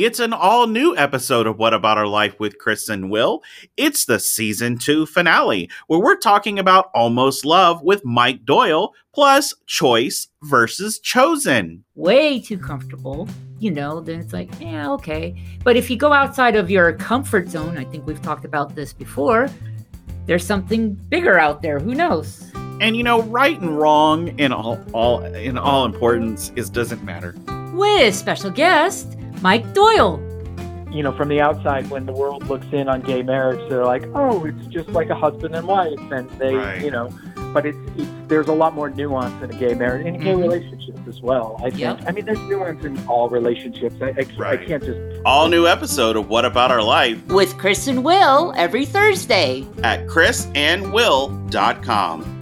It's an all new episode of What About Our Life with Chris and Will. It's the season two finale, where we're talking about Almost Love with Mike Doyle, plus Choice versus Chosen. Way too comfortable, you know, then it's like, yeah, okay. But if you go outside of your comfort zone, I think we've talked about this before, there's something bigger out there. Who knows? And you know, right and wrong in all, all in all importance is doesn't matter. With special guest Mike Doyle. You know, from the outside, when the world looks in on gay marriage, they're like, "Oh, it's just like a husband and wife," and they, Right. you know, but it's, it's there's a lot more nuance in a gay marriage and gay Mhm. relationships as well. I think. Yep. I mean, there's nuance in all relationships. I, I, I can't just All new episode of What About Our Life With Chris and Will every Thursday. at chrisandwill.com.